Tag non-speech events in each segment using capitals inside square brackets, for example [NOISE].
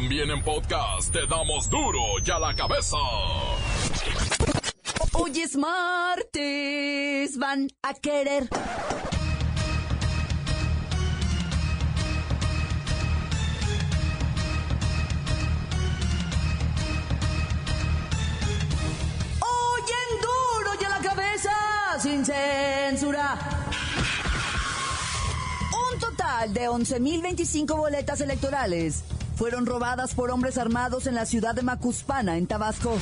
También en podcast te damos duro y a la cabeza. Hoy es martes, van a querer. Hoy en duro y a la cabeza, sin censura. Un total de 11.025 boletas electorales fueron robadas por hombres armados en la ciudad de Macuspana, en Tabasco.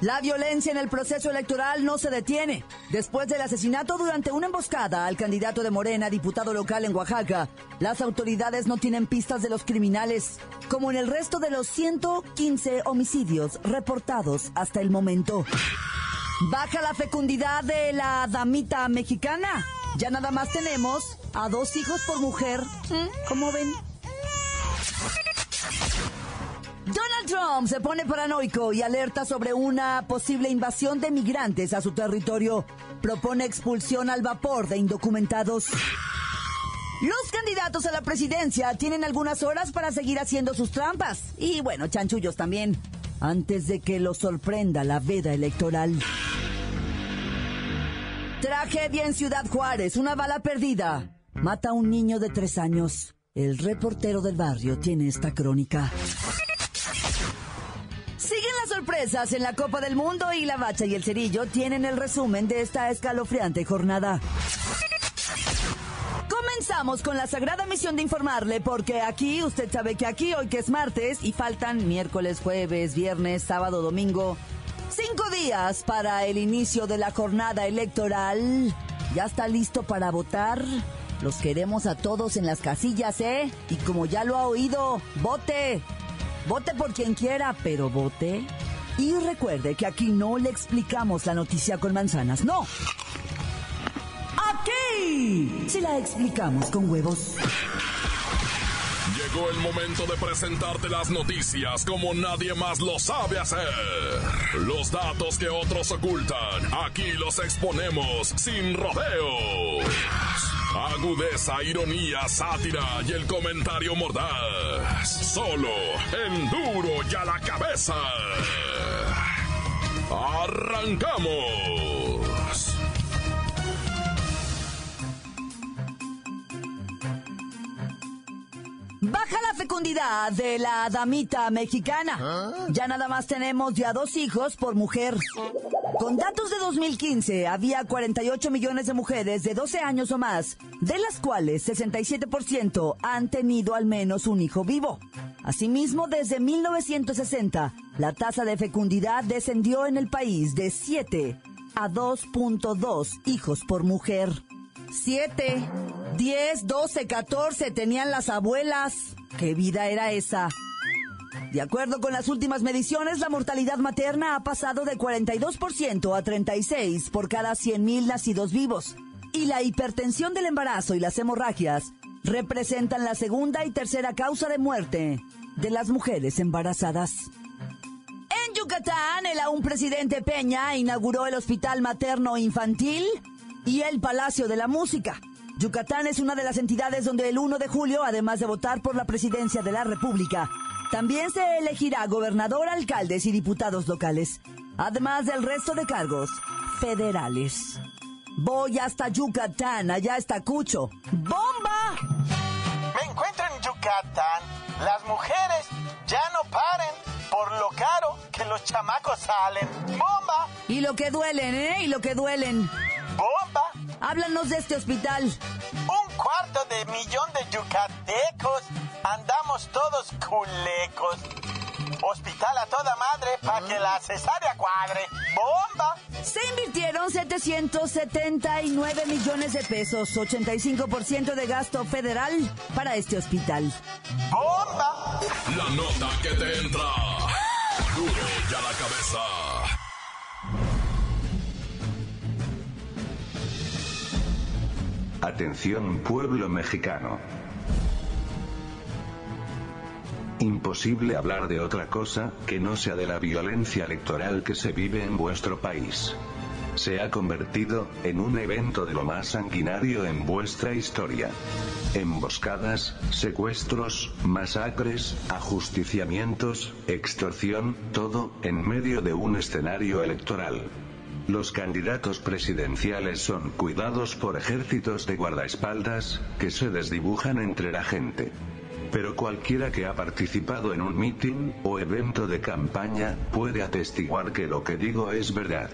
La violencia en el proceso electoral no se detiene. Después del asesinato durante una emboscada al candidato de Morena, diputado local en Oaxaca, las autoridades no tienen pistas de los criminales, como en el resto de los 115 homicidios reportados hasta el momento. Baja la fecundidad de la damita mexicana. Ya nada más tenemos a dos hijos por mujer. ¿Cómo ven? Donald Trump se pone paranoico y alerta sobre una posible invasión de migrantes a su territorio. Propone expulsión al vapor de indocumentados. Los candidatos a la presidencia tienen algunas horas para seguir haciendo sus trampas. Y bueno, chanchullos también. Antes de que los sorprenda la veda electoral. Tragedia en Ciudad Juárez. Una bala perdida. Mata a un niño de tres años. El reportero del barrio tiene esta crónica. Sorpresas en la Copa del Mundo y la Bacha y el Cerillo tienen el resumen de esta escalofriante jornada. Comenzamos con la sagrada misión de informarle porque aquí, usted sabe que aquí hoy que es martes y faltan miércoles, jueves, viernes, sábado, domingo, cinco días para el inicio de la jornada electoral. ¿Ya está listo para votar? Los queremos a todos en las casillas, ¿eh? Y como ya lo ha oído, vote. Vote por quien quiera, pero vote. Y recuerde que aquí no le explicamos la noticia con manzanas, no. Aquí se la explicamos con huevos. Llegó el momento de presentarte las noticias como nadie más lo sabe hacer. Los datos que otros ocultan, aquí los exponemos sin rodeos. Agudeza, ironía, sátira y el comentario mordaz. Solo en duro y a la cabeza. ¡Arrancamos! Baja la fecundidad de la damita mexicana. Ya nada más tenemos ya dos hijos por mujer. Con datos de 2015, había 48 millones de mujeres de 12 años o más, de las cuales 67% han tenido al menos un hijo vivo. Asimismo, desde 1960, la tasa de fecundidad descendió en el país de 7 a 2.2 hijos por mujer. 7, 10, 12, 14 tenían las abuelas. ¿Qué vida era esa? De acuerdo con las últimas mediciones, la mortalidad materna ha pasado de 42% a 36 por cada 100.000 nacidos vivos. Y la hipertensión del embarazo y las hemorragias representan la segunda y tercera causa de muerte de las mujeres embarazadas. Yucatán, el aún presidente Peña inauguró el Hospital Materno Infantil y el Palacio de la Música. Yucatán es una de las entidades donde el 1 de julio, además de votar por la presidencia de la República, también se elegirá gobernador, alcaldes y diputados locales, además del resto de cargos federales. Voy hasta Yucatán, allá está Cucho. ¡Bomba! Me encuentro en Yucatán. Las mujeres ya no paren por lo caro que los chamacos salen. ¡Bomba! Y lo que duelen, ¿eh? Y lo que duelen. ¡Bomba! Háblanos de este hospital. Un cuarto de millón de yucatecos. Andamos todos culecos. Hospital a toda madre para que la cesárea cuadre. ¡Bomba! Se invirtieron 779 millones de pesos, 85% de gasto federal para este hospital. ¡Bomba! La nota que te entra. Atención pueblo mexicano. Imposible hablar de otra cosa que no sea de la violencia electoral que se vive en vuestro país. se ha convertido en un evento de lo más sanguinario en vuestra historia. Emboscadas, secuestros, masacres, ajusticiamientos, extorsión, todo en medio de un escenario electoral. Los candidatos presidenciales son cuidados por ejércitos de guardaespaldas, que se desdibujan entre la gente. Pero cualquiera que ha participado en un mitin o evento de campaña puede atestiguar que lo que digo es verdad.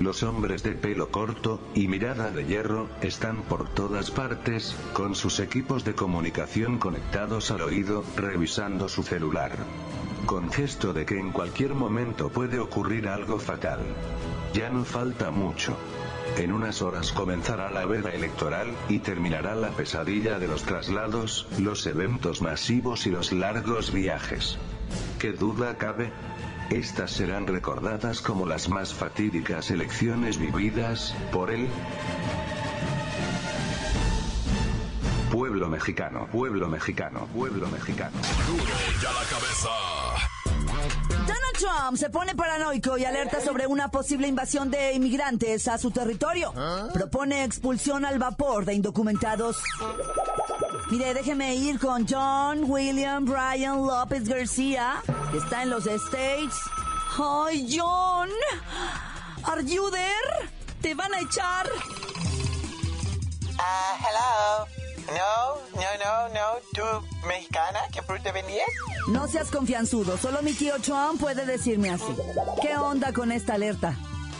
Los hombres de pelo corto y mirada de hierro están por todas partes, con sus equipos de comunicación conectados al oído, revisando su celular. Con gesto de que en cualquier momento puede ocurrir algo fatal. Ya no falta mucho. En unas horas comenzará la veda electoral, y terminará la pesadilla de los traslados, los eventos masivos y los largos viajes. ¿Qué duda cabe? Estas serán recordadas como las más fatídicas elecciones vividas, por él. Pueblo mexicano, pueblo mexicano, pueblo mexicano. Duro ya la cabeza. Donald Trump se pone paranoico y alerta sobre una posible invasión de inmigrantes a su territorio. Propone expulsión al vapor de indocumentados. Mire, déjeme ir con John William Brian López García, que está en los States. ¡Ay, John! ¿Are you there? ¿Te van a echar? Ah, hello. No, no, no, no. ¿Tú mexicana? ¿Qué fruta vendías? No seas confianzudo, solo mi tío Trump puede decirme así. ¿Qué onda con esta alerta?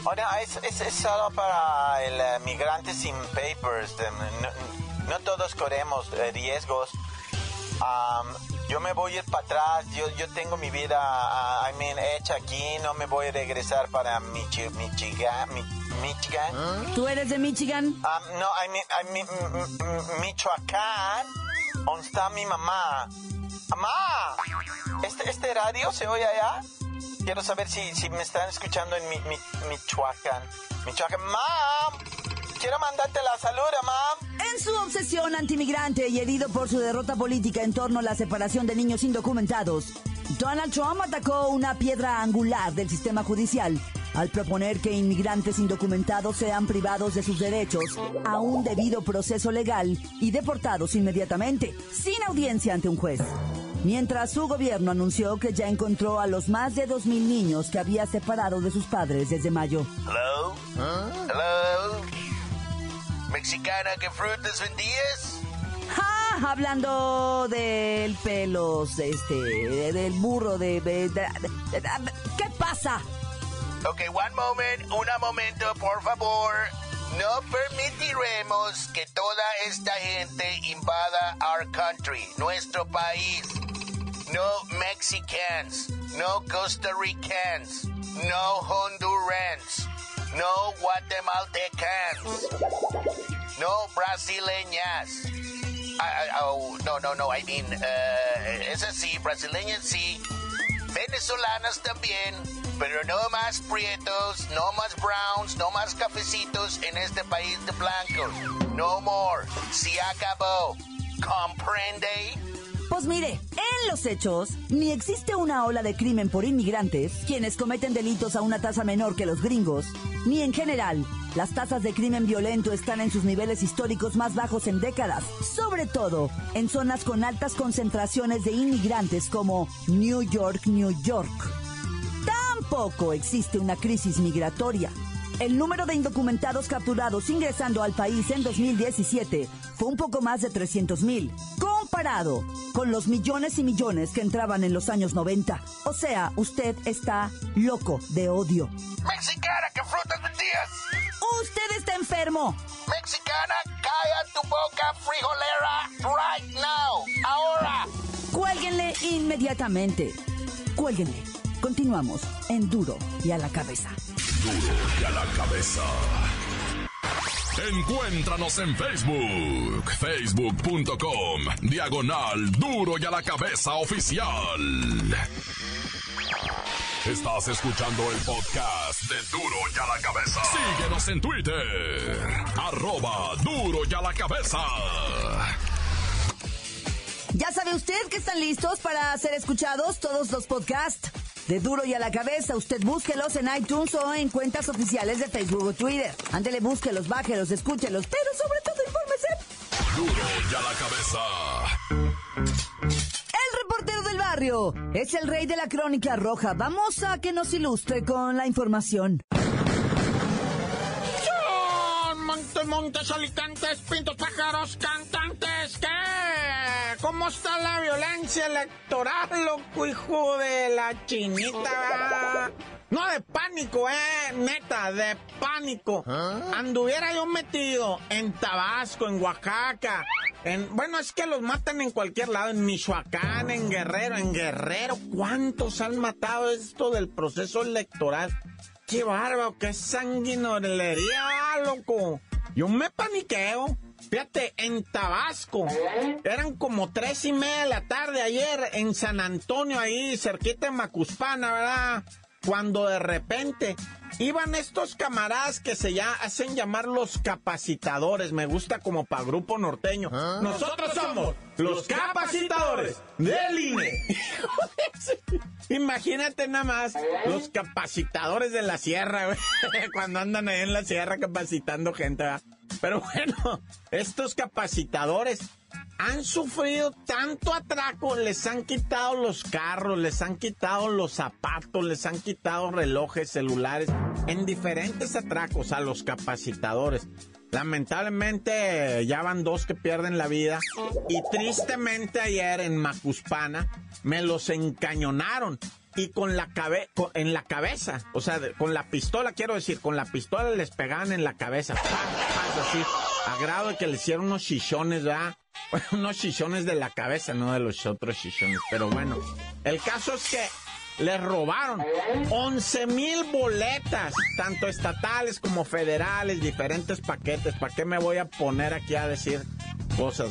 Oh, no, es, es, es solo para el eh, migrante sin papers. de- no, no todos corremos eh, riesgos. Yo me voy a ir para atrás. Yo, yo tengo mi vida, ah, I mean, hecha aquí. No me voy a regresar para Michi- Michigan. Mi- Michigan. ¿Tú eres de Michigan? Um, no, I mean, I mean, Michoacán. ¿Dónde está mi mamá? ¡Mamá! ¿Este, ¿Este radio se oye allá? Quiero saber si, si me están escuchando en mi, mi, Michoacán. Michoacán. ¡Mam! Quiero mandarte la salud, mam. En su obsesión antimigrante y herido por su derrota política en torno a la separación de niños indocumentados, Donald Trump atacó una piedra angular del sistema judicial al proponer que inmigrantes indocumentados sean privados de sus derechos a un debido proceso legal y deportados inmediatamente, sin audiencia ante un juez. Mientras su gobierno anunció que ya encontró a los más de 2.000 niños que había separado de sus padres desde mayo. Hello? Hello? Mexicana, ¿qué frutas vendías? ¡Ja! Hablando del pelos, este, del burro, de, de- de- de- de- ¿Qué pasa? Ok, one moment, un momento, por favor. No permitiremos que toda esta gente invada our country, nuestro país. No Mexicans, no Costa Ricans, no Hondurans, no Guatemaltecans, no brasileñas. Ah, ah, oh, no, no, no, I mean, eh, es así, brasileñas sí, venezolanas también, pero no más prietos, no más browns, no más cafecitos en este país de blancos. No more, se acabó. ¿Comprende? Pues mire, en los hechos, ni existe una ola de crimen por inmigrantes, quienes cometen delitos a una tasa menor que los gringos, ni en general, las tasas de crimen violento están en sus niveles históricos más bajos en décadas, sobre todo en zonas con altas concentraciones de inmigrantes como New York, New York. Tampoco existe una crisis migratoria. El número de indocumentados capturados ingresando al país en 2017 fue un poco más de 300 mil, comparado con los millones y millones que entraban en los años 90. O sea, usted está loco de odio. Mexicana, ¿qué frutas vendías? Usted está enfermo. Mexicana, calla tu boca frijolera right now, ahora. Cuélguenle inmediatamente. Cuélguenle. Continuamos en duro y a la cabeza. Duro y a la cabeza. Encuéntranos en Facebook, facebook.com, diagonal duro y a la cabeza oficial. Estás escuchando el podcast de Duro y a la cabeza. Síguenos en Twitter, arroba duro y a la cabeza. Ya sabe usted que están listos para ser escuchados todos los podcasts. De Duro y a la Cabeza. Usted búsquelos en iTunes o en cuentas oficiales de Facebook o Twitter. Ándele, búsquelos, bájelos, escúchelos, pero sobre todo infórmese. Duro y a la Cabeza. El reportero del barrio es el rey de la crónica roja. Vamos a que nos ilustre con la información. Montes, montes, alicantes, pintos, pájaros, cantantes, ¿qué? ¿Cómo está la violencia electoral, loco, hijo de la chinita? No de pánico, eh, neta, de pánico. Anduviera yo metido en Tabasco, en Oaxaca, en, bueno, es que los matan en cualquier lado, en Michoacán, en Guerrero, en Guerrero. ¿Cuántos han matado esto del proceso electoral? ¡Qué bárbaro! ¡Qué sanguinolería, loco! Yo me paniqueo. Fíjate, en Tabasco, eran como tres y media de la tarde ayer en San Antonio, ahí cerquita de Macuspana, ¿verdad? Cuando de repente iban estos camaradas que se ya hacen llamar los capacitadores, me gusta como para grupo norteño. Nosotros somos los capacitadores del INE. [LAUGHS] Imagínate nada más los capacitadores de la sierra, güey, [LAUGHS] cuando andan ahí en la sierra capacitando gente. ¿verdad? Pero bueno, estos capacitadores han sufrido tanto atraco, les han quitado los carros, les han quitado los zapatos, les han quitado relojes, celulares, en diferentes atracos a los capacitadores. Lamentablemente ya van dos que pierden la vida. Y tristemente ayer en Macuspana me los encañonaron. Y con la cabe en la cabeza, o sea, con la pistola, quiero decir, con la pistola les pegaban en la cabeza, así, a grado de que le hicieron unos chichones, ¿verdad? [LAUGHS] Unos chichones de la cabeza, no de los otros chichones, pero bueno, el caso es que les robaron 11 mil boletas, tanto estatales como federales, diferentes paquetes. ¿Para qué me voy a poner aquí a decir cosas?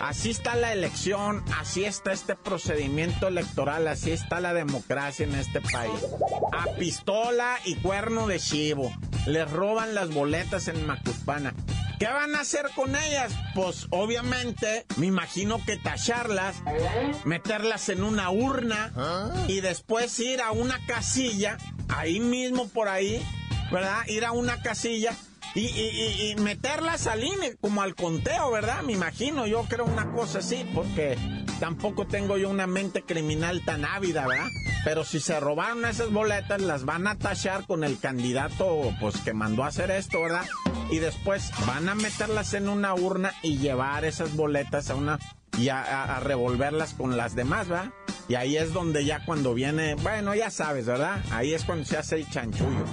Así está la elección, así está este procedimiento electoral, así está la democracia en este país. A pistola y cuerno de chivo. Les roban las boletas en Macuspana. ¿Qué van a hacer con ellas? Pues obviamente, me imagino que tacharlas, meterlas en una urna y después ir a una casilla, ahí mismo por ahí, ¿verdad? Ir a una casilla y- y meterlas al INE, como al conteo, ¿verdad? Me imagino, yo creo una cosa así, porque tampoco tengo yo una mente criminal tan ávida, ¿verdad? Pero si se robaron esas boletas, las van a tachar con el candidato, pues, que mandó a hacer esto, ¿verdad? Y después van a meterlas en una urna y llevar esas boletas a una... y a, revolverlas con las demás, ¿verdad? Y ahí es donde ya cuando viene, bueno, ya sabes, ¿verdad? Ahí es cuando se hace el chanchullo.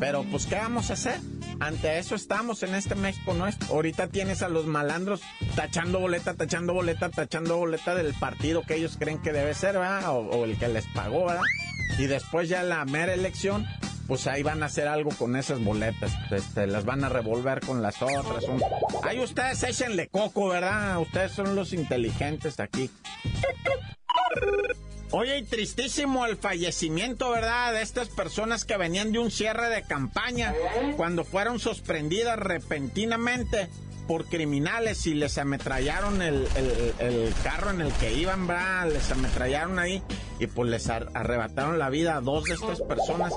Pero pues, ¿qué vamos a hacer? Ante eso estamos en este México nuestro. Ahorita tienes a los malandros tachando boleta, tachando boleta, tachando boleta del partido que ellos creen que debe ser, ¿verdad? O, o el que les pagó, ¿verdad? Y después ya la mera elección, pues ahí van a hacer algo con esas boletas. Este, las van a revolver con las otras. un- Ahí ustedes échenle coco, ¿verdad? Ustedes son los inteligentes aquí. Oye, tristísimo el fallecimiento, ¿verdad? De estas personas que venían de un cierre de campaña cuando fueron sorprendidas repentinamente por criminales y les ametrallaron el, el- carro en el que iban, ¿verdad? Les ametrallaron ahí y pues les ar- arrebataron la vida a dos de estas personas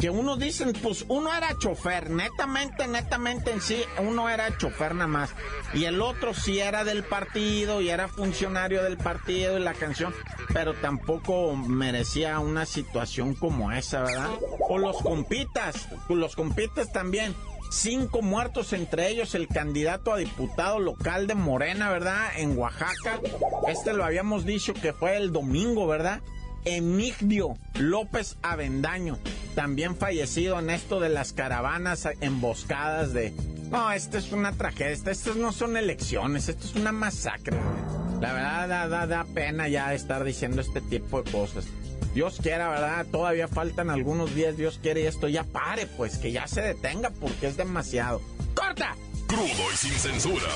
que uno dicen, pues uno era chofer, netamente, netamente en sí, uno era chofer nada más y el otro sí era del partido y era funcionario del partido y la canción, pero tampoco merecía una situación como esa, ¿verdad? O los compitas, los compitas también. Cinco muertos, entre ellos el candidato a diputado local de Morena, ¿verdad? En Oaxaca. Este lo habíamos dicho que fue el domingo, ¿verdad? Emigdio López Avendaño, también fallecido en esto de las caravanas emboscadas de... No, esto es una tragedia, estas no son elecciones, esto es una masacre. La verdad da, da, da pena ya estar diciendo este tipo de cosas. Dios quiera, ¿verdad? Todavía faltan algunos días, Dios quiere y esto ya pare, pues que ya se detenga porque es demasiado. ¡Corta! Crudo y sin censura.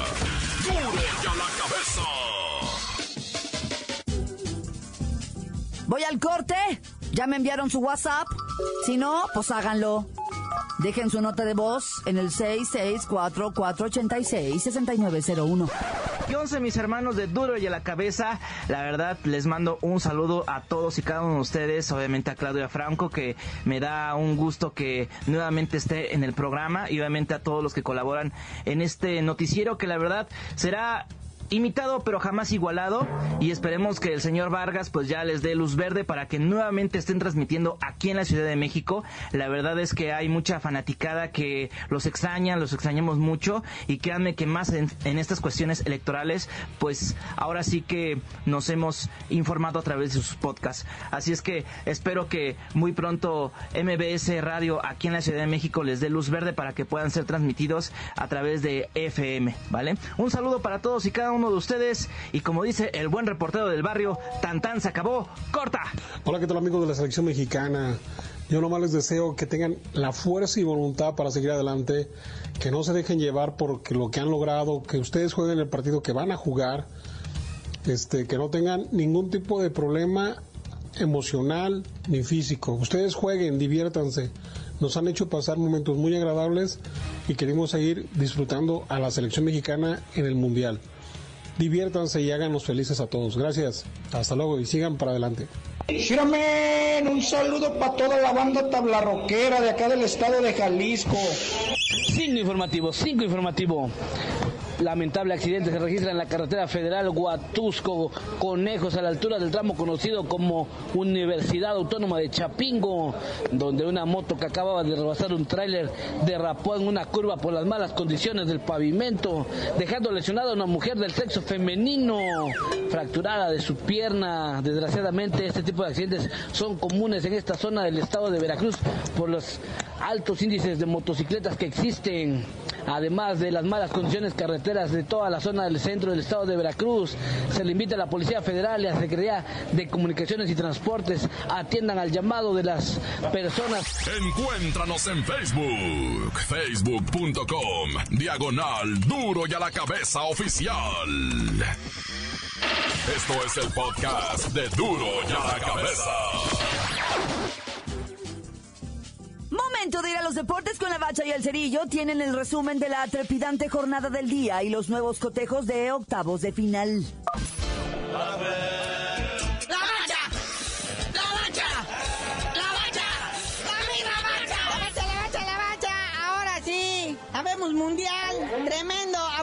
Duro y a la cabeza. Voy al corte. Ya me enviaron su WhatsApp. Si no, pues háganlo. Dejen su nota de voz en el 664-486-6901. ¿Qué once mis hermanos de Duro y a la Cabeza? La verdad, les mando un saludo a todos y cada uno de ustedes, obviamente a Claudia Franco, que me da un gusto que nuevamente esté en el programa, y obviamente a todos los que colaboran en este noticiero, que la verdad será imitado pero jamás igualado y esperemos que el señor Vargas pues ya les dé luz verde para que nuevamente estén transmitiendo aquí en la Ciudad de México. La verdad es que hay mucha fanaticada que los extraña, los extrañamos mucho y créanme que más en, estas cuestiones electorales pues ahora sí que nos hemos informado a través de sus podcasts. Así es que espero que muy pronto MBS Radio aquí en la Ciudad de México les dé luz verde para que puedan ser transmitidos a través de FM, ¿vale? Un saludo para todos y cada uno uno de ustedes. Y como dice el buen reportero del barrio, tan tan se acabó, corta. Hola, ¿qué tal amigos de la selección mexicana? Yo nomás les deseo que tengan la fuerza y voluntad para seguir adelante, que no se dejen llevar por lo que han logrado, que ustedes jueguen el partido que van a jugar, este, que no tengan ningún tipo de problema emocional ni físico. Ustedes jueguen, diviértanse. Nos han hecho pasar momentos muy agradables y queremos seguir disfrutando a la selección mexicana en el Mundial diviértanse y háganos felices a todos. Gracias, hasta luego y sigan para adelante. un saludo para toda la banda tablarroquera de acá del estado de Jalisco. Cinco informativo, cinco informativo. Lamentable accidente se registra en la carretera federal Huatusco, Conejos, a la altura del tramo conocido como Universidad Autónoma de Chapingo, donde una moto que acababa de rebasar un tráiler derrapó en una curva por las malas condiciones del pavimento, dejando lesionada a una mujer del sexo femenino, fracturada de su pierna. Desgraciadamente, este tipo de accidentes son comunes en esta zona del estado de Veracruz por los altos índices de motocicletas que existen, además de las malas condiciones carreteras de toda la zona del centro del estado de Veracruz. Se le invita a la Policía Federal y a la Secretaría de Comunicaciones y Transportes atiendan al llamado de las personas. Encuéntranos en Facebook, facebook.com, diagonal duro y a la cabeza oficial. Esto es el podcast de duro y a la cabeza. Deportes con la bacha y el cerillo. Tienen el resumen de la trepidante jornada del día y los nuevos cotejos de octavos de final. ¡La bacha! ¡La bacha! ¡La bacha! ¡La bacha! ¡La bacha! ¡La bacha, la bacha! Ahora sí, habemos mundial. Tremendo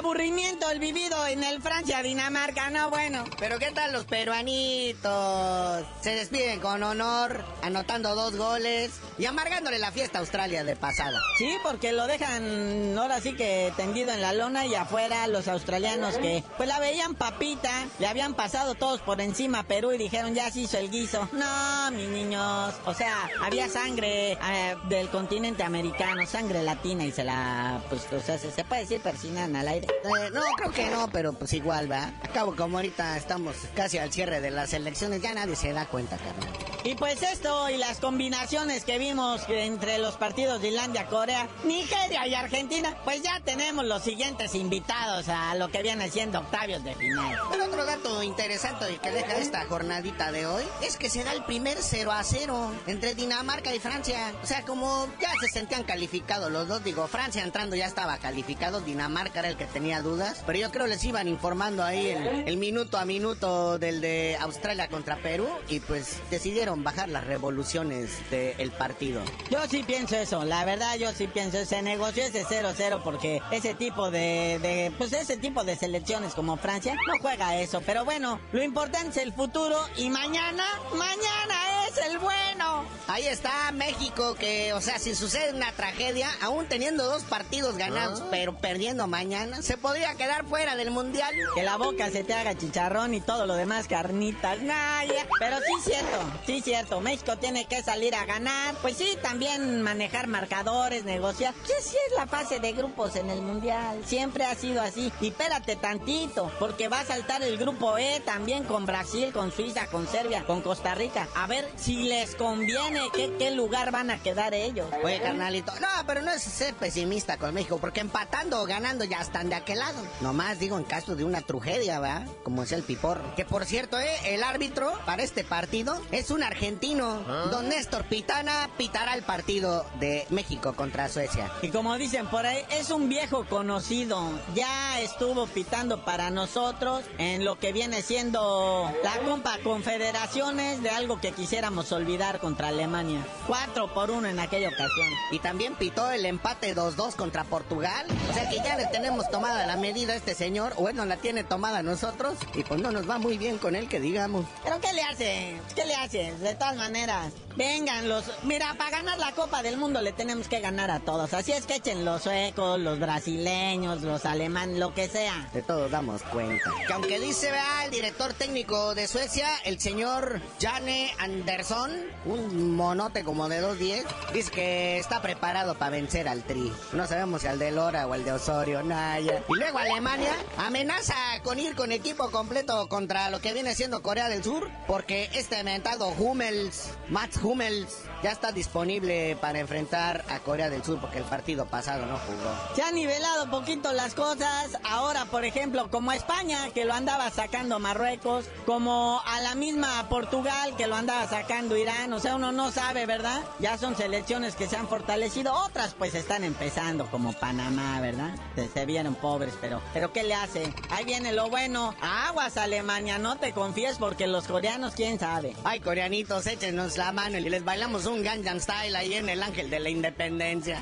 aburrimiento el vivido en el Francia-Dinamarca, no bueno. Pero ¿qué tal los peruanitos? Se despiden con honor, anotando dos goles y amargándole la fiesta a Australia de pasada. Sí, porque lo dejan ahora sí que tendido en la lona y afuera los australianos que pues la veían papita, le habían pasado todos por encima a Perú y dijeron ya se hizo el guiso. No, mis niños, o sea, había sangre eh, del continente americano, sangre latina y se la, pues, o sea, se, se puede decir persinan al aire. Eh, no, creo que no, pero pues igual, va. Acabo, como ahorita estamos casi al cierre de las elecciones, ya nadie se da cuenta, carnal. Y pues esto y las combinaciones que vimos entre los partidos de Islandia, Corea, Nigeria y Argentina, pues ya tenemos los siguientes invitados a lo que viene siendo octavios de final. Pero otro dato interesante que deja esta jornadita de hoy es que será el primer 0 a 0 entre Dinamarca y Francia. O sea, como ya se sentían calificados los dos, digo, Francia entrando ya estaba calificado, Dinamarca era el que tenía dudas, pero yo creo les iban informando ahí el, minuto a minuto del de Australia contra Perú y pues decidieron bajar las revoluciones del partido. Yo sí pienso eso, la verdad yo sí pienso, se negoció ese 0-0 porque ese tipo de, de, pues ese tipo de selecciones como Francia no juega eso, pero bueno, lo importante es el futuro y mañana, mañana es el bueno. Ahí está México que, o sea, si sucede una tragedia, aún teniendo dos partidos ganados, ah. pero perdiendo mañana, se podría quedar fuera del mundial. Que la boca se te haga chicharrón y todo lo demás carnitas. Pero sí cierto, sí cierto. México tiene que salir a ganar. Pues sí, también manejar marcadores, negociar. Sí, sí es la fase de grupos en el mundial. Siempre ha sido así. Y espérate tantito, porque va a saltar el grupo E también con Brasil, con Suiza, con Serbia, con Costa Rica. A ver si les conviene qué, qué lugar van a quedar ellos. Oye, carnalito. No, pero no es ser pesimista con México, porque empatando o ganando ya están de de aquel lado. Nomás digo en caso de una tragedia, ¿verdad? Como decía el Pipor. Que por cierto, ¿eh? el árbitro para este partido es un argentino. ¿Ah? Don Néstor Pitana pitará el partido de México contra Suecia. Y como dicen por ahí, es un viejo conocido. Ya estuvo pitando para nosotros en lo que viene siendo la Copa Confederaciones de algo que quisiéramos olvidar contra Alemania. Cuatro por uno en aquella ocasión. Y también pitó el empate 2-2 contra Portugal. O sea que ya le tenemos tomada la medida a este señor. O Bueno, la tiene tomada nosotros. Y pues no nos va muy bien con él, que digamos. ¿Pero qué le hace? ¿Qué le hace? De todas maneras. Vengan los... Mira, para ganar la Copa del Mundo le tenemos que ganar a todos. Así es que echen los suecos, los brasileños, los alemanes, lo que sea. De todos damos cuenta. Que aunque dice, vea, el director técnico de Suecia, el señor Jane Anderson, un monote como de 2.10, dice que está preparado para vencer al Tri. No sabemos si al de Lora o al de Osorio, Naya. Y luego Alemania amenaza con ir con equipo completo contra lo que viene siendo Corea del Sur, porque este mentado Hummels, Mats Hummels, ya está disponible para enfrentar a Corea del Sur, porque el partido pasado no jugó. Se han nivelado poquito las cosas. Ahora, por ejemplo, como España, que lo andaba sacando Marruecos, como a la misma Portugal, que lo andaba sacando Irán. O sea, uno no sabe, ¿verdad? Ya son selecciones que se han fortalecido. Otras, pues, están empezando, como Panamá, ¿verdad? Se, se vieron pobres, pero, pero ¿qué le hace? Ahí viene lo bueno. Aguas, Alemania, no te confíes, porque los coreanos, quién sabe. Ay, coreanitos, échenos la mano y les bailamos un Gangnam Style ahí en el Ángel de la Independencia.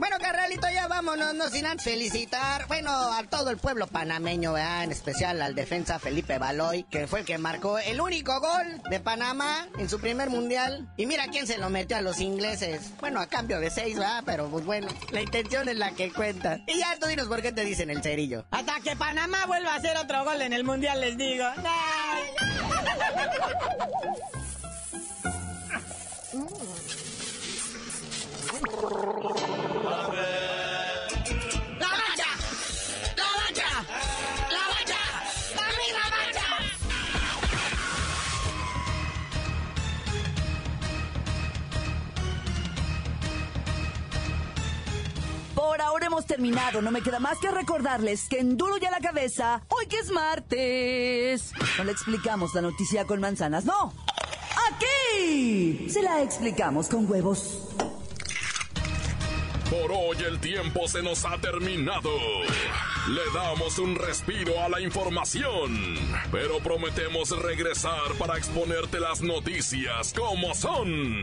Bueno, carnalito, ya vámonos, no sin antes felicitar, bueno, a todo el pueblo panameño, ¿verdad? En especial al defensa Felipe Baloy, que fue el que marcó el único gol de Panamá en su primer mundial. Y mira quién se lo metió a los ingleses. Bueno, a cambio de seis, ¿verdad? Pero pues bueno, la intención es la que cuenta. Y ya tú dinos por qué te dicen el cerillo. Hasta que Panamá vuelva a hacer otro gol en el Mundial, les digo. Ay. [LAUGHS] hemos terminado. No me queda más que recordarles que en Duro ya la cabeza, hoy que es martes, no le explicamos la noticia con manzanas, no. Aquí se la explicamos con huevos. Por hoy el tiempo se nos ha terminado. Le damos un respiro a la información, pero prometemos regresar para exponerte las noticias como son.